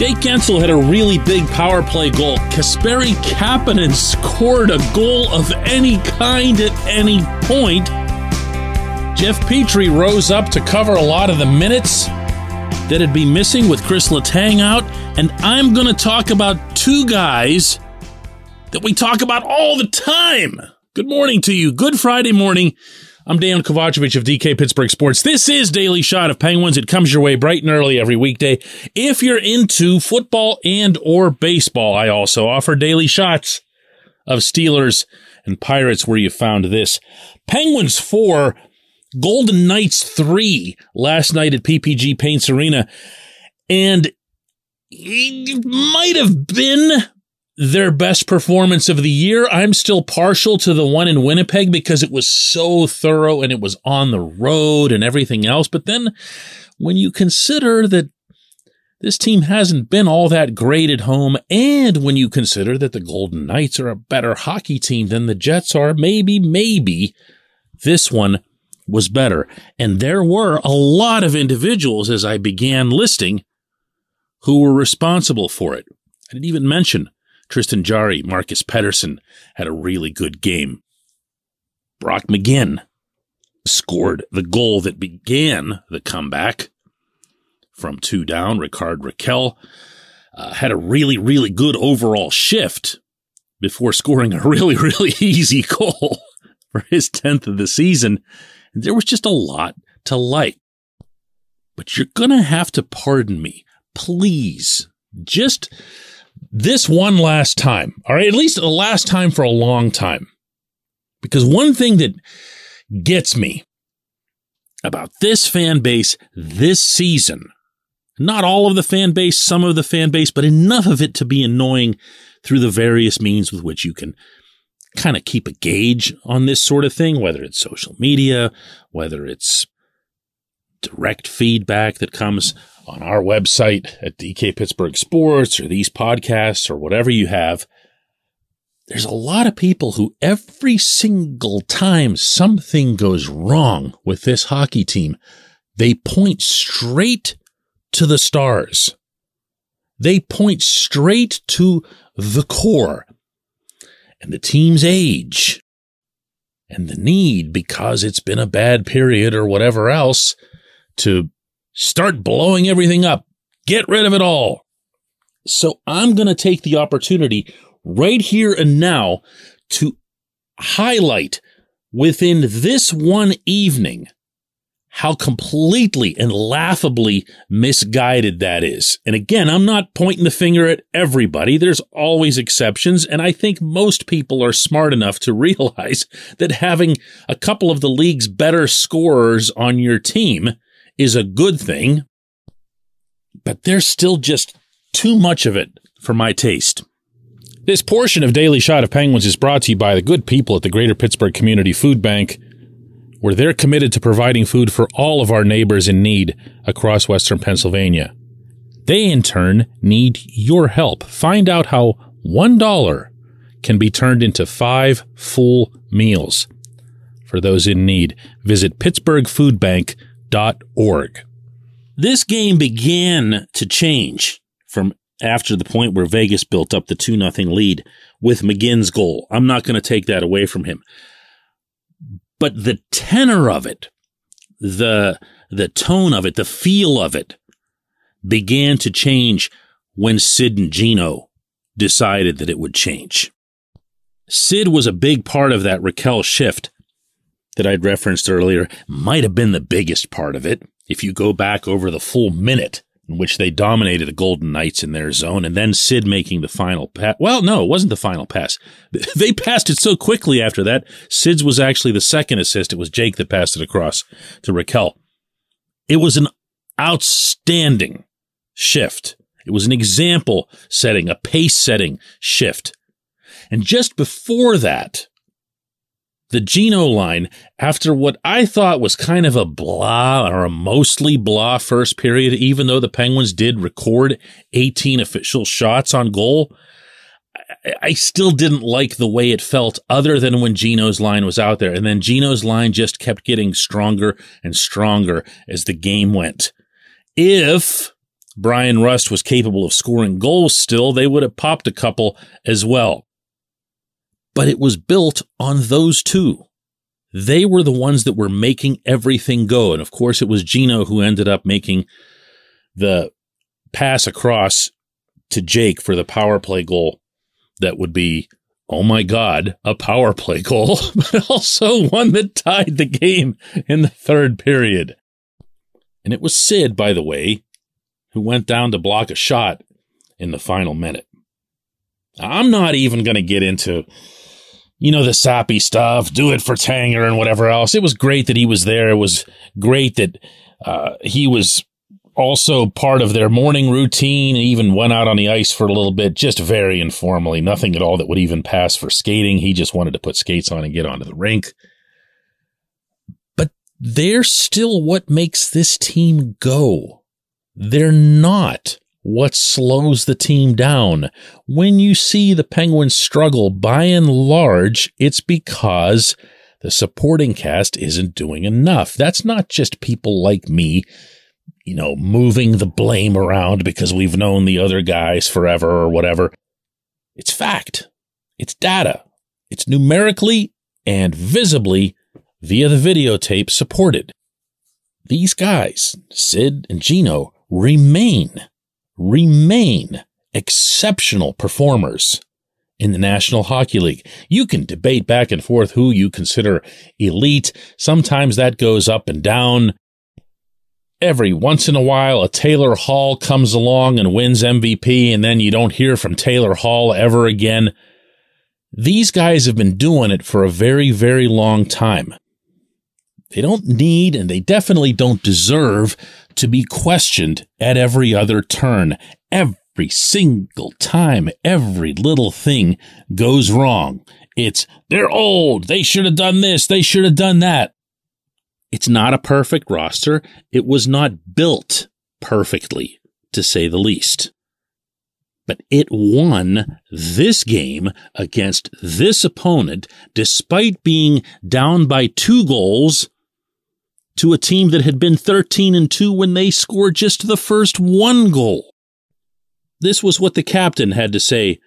Jake Guentzel had a really big power play goal. Kasperi Kapanen scored a goal of any kind at any point. Jeff Petry rose up to cover a lot of the minutes that'd be missing with Chris Letang out. And I'm going to talk about two guys that we talk about all the time. Good morning to you. Good Friday morning. I'm Dan Kovacevic of DK Pittsburgh Sports. This is Daily Shot of Penguins. It comes your way bright and early every weekday. If you're into football and or baseball, I also offer daily shots of Steelers and Pirates where you found this. Penguins 4, Golden Knights 3 last night at PPG Paints Arena. And it might have been their best performance of the year. I'm still partial to the one in Winnipeg because it was so thorough and it was on the road and everything else. But then when you consider that this team hasn't been all that great at home, and when you consider that the Golden Knights are a better hockey team than the Jets are, maybe, maybe this one was better. And there were a lot of individuals as I began listing who were responsible for it. I didn't even mention Tristan Jarry, Marcus Pettersson had a really good game. Brock McGinn scored the goal that began the comeback from two down. Rickard Rakell uh, had a really, really good overall shift before scoring a really, really easy goal for his 10th of the season. There was just a lot to like. But you're going to have to pardon me. Please, just this one last time, all right, at least the last time for a long time. Because one thing that gets me about this fan base this season, not all of the fan base, some of the fan base, but enough of it to be annoying through the various means with which you can kind of keep a gauge on this sort of thing, whether it's social media, whether it's direct feedback that comes on our website at DK Pittsburgh Sports or these podcasts or whatever you have, there's a lot of people who every single time something goes wrong with this hockey team, they point straight to the stars. They point straight to the core and the team's age and the need because it's been a bad period or whatever else to Start blowing everything up. Get rid of it all. So I'm going to take the opportunity right here and now to highlight within this one evening how completely and laughably misguided that is. And again, I'm not pointing the finger at everybody. There's always exceptions. And I think most people are smart enough to realize that having a couple of the league's better scorers on your team is a good thing, but there's still just too much of it for my taste. This portion of Daily Shot of Penguins is brought to you by the good people at the Greater Pittsburgh Community Food Bank, where they're committed to providing food for all of our neighbors in need across Western Pennsylvania. They, in turn, need your help. Find out how $1 can be turned into five full meals. For those in need, visit pittsburghfoodbank.com org. This game began to change from after the point where Vegas built up the 2 nothing lead with McGinn's goal. I'm not going to take that away from him. But the tenor of it, the the tone of it, the feel of it began to change when Sid and Gino decided that it would change. Sid was a big part of that Rakell shift that I'd referenced earlier might have been the biggest part of it. If you go back over the full minute in which they dominated the Golden Knights in their zone and then Sid making the final pass. Well, no, it wasn't the final pass. They passed it so quickly after that. Sid's was actually the second assist. It was Jake that passed it across to Rakell. It was an outstanding shift. It was an example setting, a pace setting shift. And just before that, the Gino line after what I thought was kind of a blah or a mostly blah first period, even though the Penguins did record 18 official shots on goal. I still didn't like the way it felt other than when Gino's line was out there. And then Gino's line just kept getting stronger and stronger as the game went. If Bryan Rust was capable of scoring goals still, they would have popped a couple as well. But it was built on those two. They were the ones that were making everything go. And of course, it was Gino who ended up making the pass across to Jake for the power play goal that would be, oh my God, a power play goal, but also one that tied the game in the third period. And it was Sid, by the way, who went down to block a shot in the final minute. I'm not even going to get into, you know, the sappy stuff, do it for Tanger and whatever else. It was great that he was there. It was great that uh, he was also part of their morning routine and even went out on the ice for a little bit, just very informally. Nothing at all that would even pass for skating. He just wanted to put skates on and get onto the rink. But they're still what makes this team go. They're not what slows the team down. When you see the Penguins struggle, by and large, it's because the supporting cast isn't doing enough. That's not just people like me you know, moving the blame around because we've known the other guys forever or whatever. It's fact. It's data. It's numerically and visibly via the videotape supported. These guys, Sid and Gino, remain, remain exceptional performers in the National Hockey League. You can debate back and forth who you consider elite. Sometimes that goes up and down every once in a while a Taylor Hall comes along and wins MVP and then you don't hear from Taylor Hall ever again. These guys have been doing it for a very, very long time. They don't need and they definitely don't deserve to be questioned at every other turn. Every single time, every little thing goes wrong. It's, they're old. They should have done this. They should have done that. It's not a perfect roster. It was not built perfectly, to say the least. But it won this game against this opponent despite being down by two goals to a team that had been 13 and 2 when they scored just the first one goal. This was what the captain had to say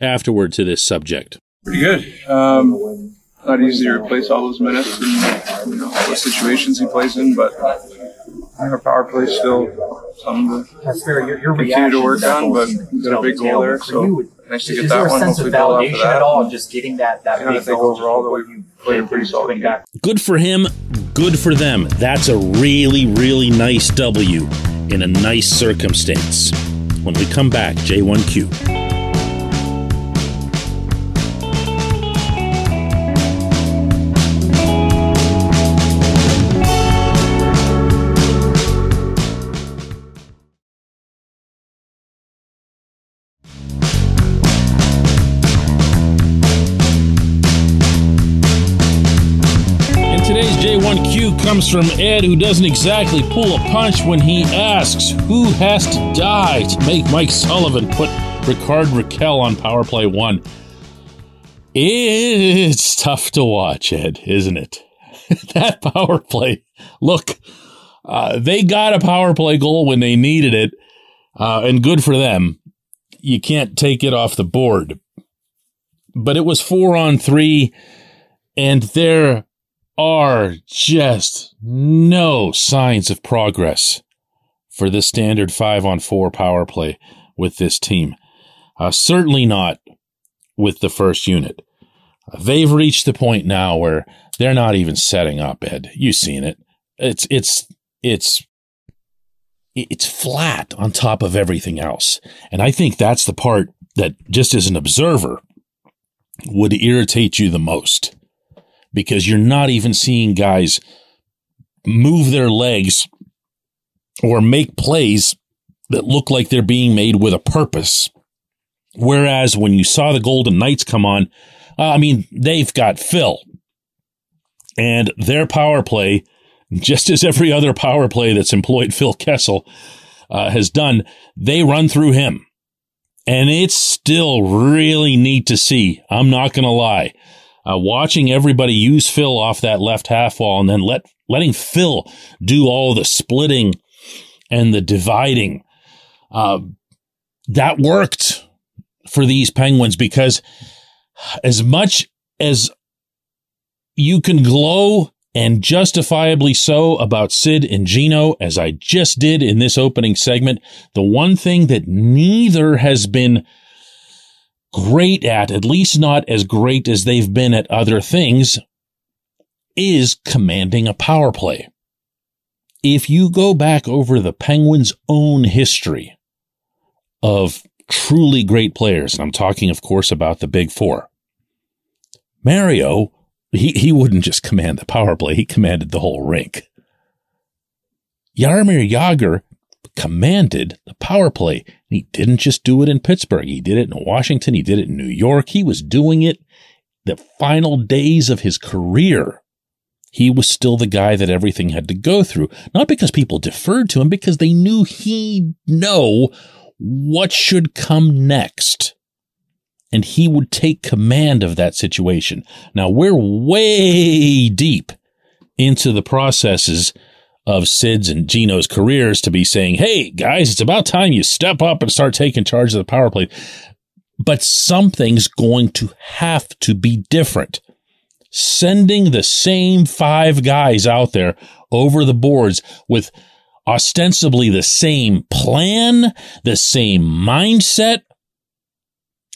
afterward to this subject. Pretty good. Um, not easy to replace all those minutes and you know, all the situations he plays in, but our power play is still something to That's fair. Your, your continue to work on. But we got a big goal there, so nice to get that one. Hopefully, of validation that. at all, just getting that that big think goal overall that we played a pretty solid game. Good for him. Good for them. That's a really, really nice W in a nice circumstance. When we come back, J1Q. Comes from Ed, who doesn't exactly pull a punch when he asks who has to die to make Mike Sullivan put Rickard Rakell on power play one. It's tough to watch, Ed, isn't it? that power play. Look, uh, they got a power play goal when they needed it, uh, and good for them. You can't take it off the board. But it was four on three, and they're are just no signs of progress for the standard five on four power play with this team. Uh, certainly not with the first unit. Uh, they've reached the point now where they're not even setting up, Ed. You've seen it. It's, it's, it's, it's flat on top of everything else. And I think that's the part that just as an observer would irritate you the most because you're not even seeing guys move their legs or make plays that look like they're being made with a purpose. Whereas when you saw the Golden Knights come on, uh, I mean, they've got Phil and their power play, just as every other power play that's employed Phil Kessel uh, has done, they run through him. And it's still really neat to see. I'm not going to lie uh, watching everybody use Phil off that left half wall and then let letting Phil do all the splitting and the dividing. Uh, that worked for these Penguins because as much as you can glow and justifiably so about Sid and Gino, as I just did in this opening segment, the one thing that neither has been great at, at least not as great as they've been at other things, is commanding a power play. If you go back over the Penguins' own history of truly great players, and I'm talking, of course, about the big four, Mario, he, he wouldn't just command the power play, he commanded the whole rink. Jaromir Jagr commanded the power play. He didn't just do it in Pittsburgh. He did it in Washington. He did it in New York. He was doing it the final days of his career. He was still the guy that everything had to go through. Not because people deferred to him, because they knew he'd know what should come next. And he would take command of that situation. Now we're way deep into the processes of Sid's and Gino's careers to be saying, Hey guys, it's about time you step up and start taking charge of the power play. But something's going to have to be different. Sending the same five guys out there over the boards with ostensibly the same plan, the same mindset.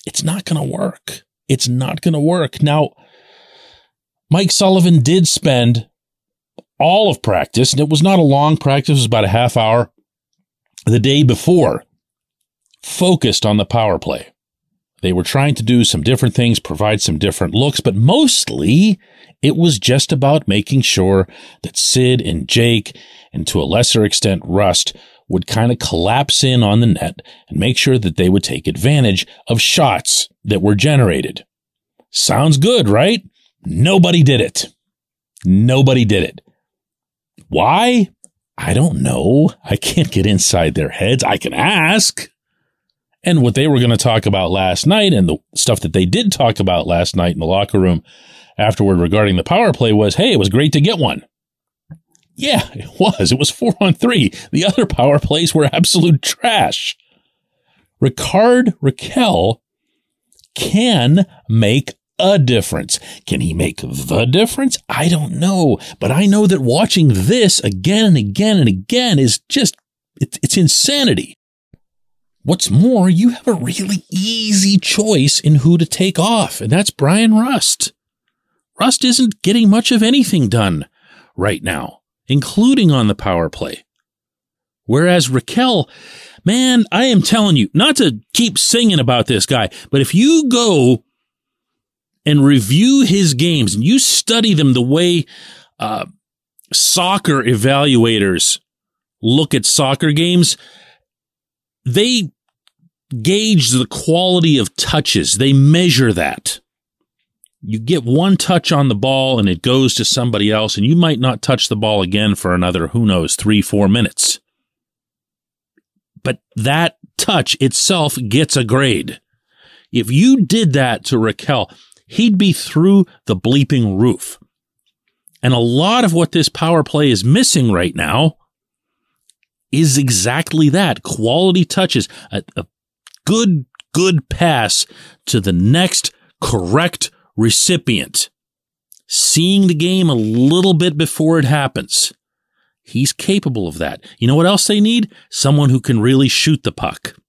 It's not going to work. It's not going to work. Now, Mike Sullivan did spend all of practice, and it was not a long practice, it was about a half hour the day before, focused on the power play. They were trying to do some different things, provide some different looks, but mostly it was just about making sure that Sid and Jake, and to a lesser extent Rust, would kind of collapse in on the net and make sure that they would take advantage of shots that were generated. Sounds good, right? Nobody did it. Nobody did it. Why? I don't know. I can't get inside their heads. I can ask. And what they were going to talk about last night and the stuff that they did talk about last night in the locker room afterward regarding the power play was, hey, it was great to get one. Yeah, it was. It was four on three. The other power plays were absolute trash. Rickard Rakell can make a difference. Can he make the difference? I don't know. But I know that watching this again and again and again is just, it's, it's insanity. What's more, you have a really easy choice in who to take off, and that's Bryan Rust. Rust isn't getting much of anything done right now, including on the power play. Whereas Rakell, man, I am telling you, not to keep singing about this guy, but if you go and review his games and you study them the way uh, soccer evaluators look at soccer games, they gauge the quality of touches. They measure that. You get one touch on the ball and it goes to somebody else, and you might not touch the ball again for another, who knows, three, four minutes. But that touch itself gets a grade. If you did that to Rakell, he'd be through the bleeping roof. And a lot of what this power play is missing right now is exactly that quality touches, a, a good, good pass to the next correct recipient. Seeing the game a little bit before it happens. He's capable of that. You know what else they need? Someone who can really shoot the puck.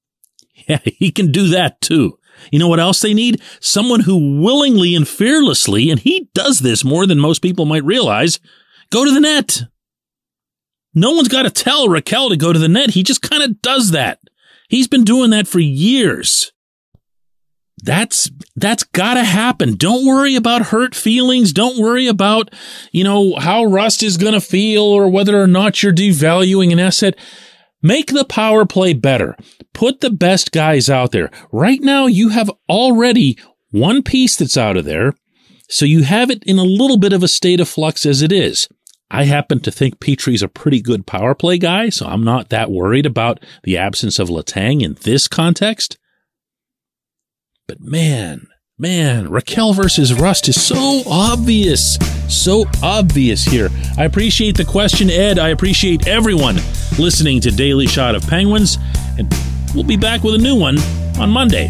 Yeah, he can do that too. You know what else they need? Someone who willingly and fearlessly, and he does this more than most people might realize, go to the net. No one's got to tell Rakell to go to the net. He just kind of does that. He's been doing that for years. That's that's got to happen. Don't worry about hurt feelings. Don't worry about, you know, how Rust is going to feel or whether or not you're devaluing an asset. Make the power play better. Put the best guys out there. Right now, you have already one piece that's out of there. So you have it in a little bit of a state of flux as it is. I happen to think Petry's a pretty good power play guy, so I'm not that worried about the absence of Letang in this context. But man, man, Rakell versus Rust is so obvious. So obvious here. I appreciate the question, Ed. I appreciate everyone listening to Daily Shot of Penguins. And We'll be back with a new one on Monday.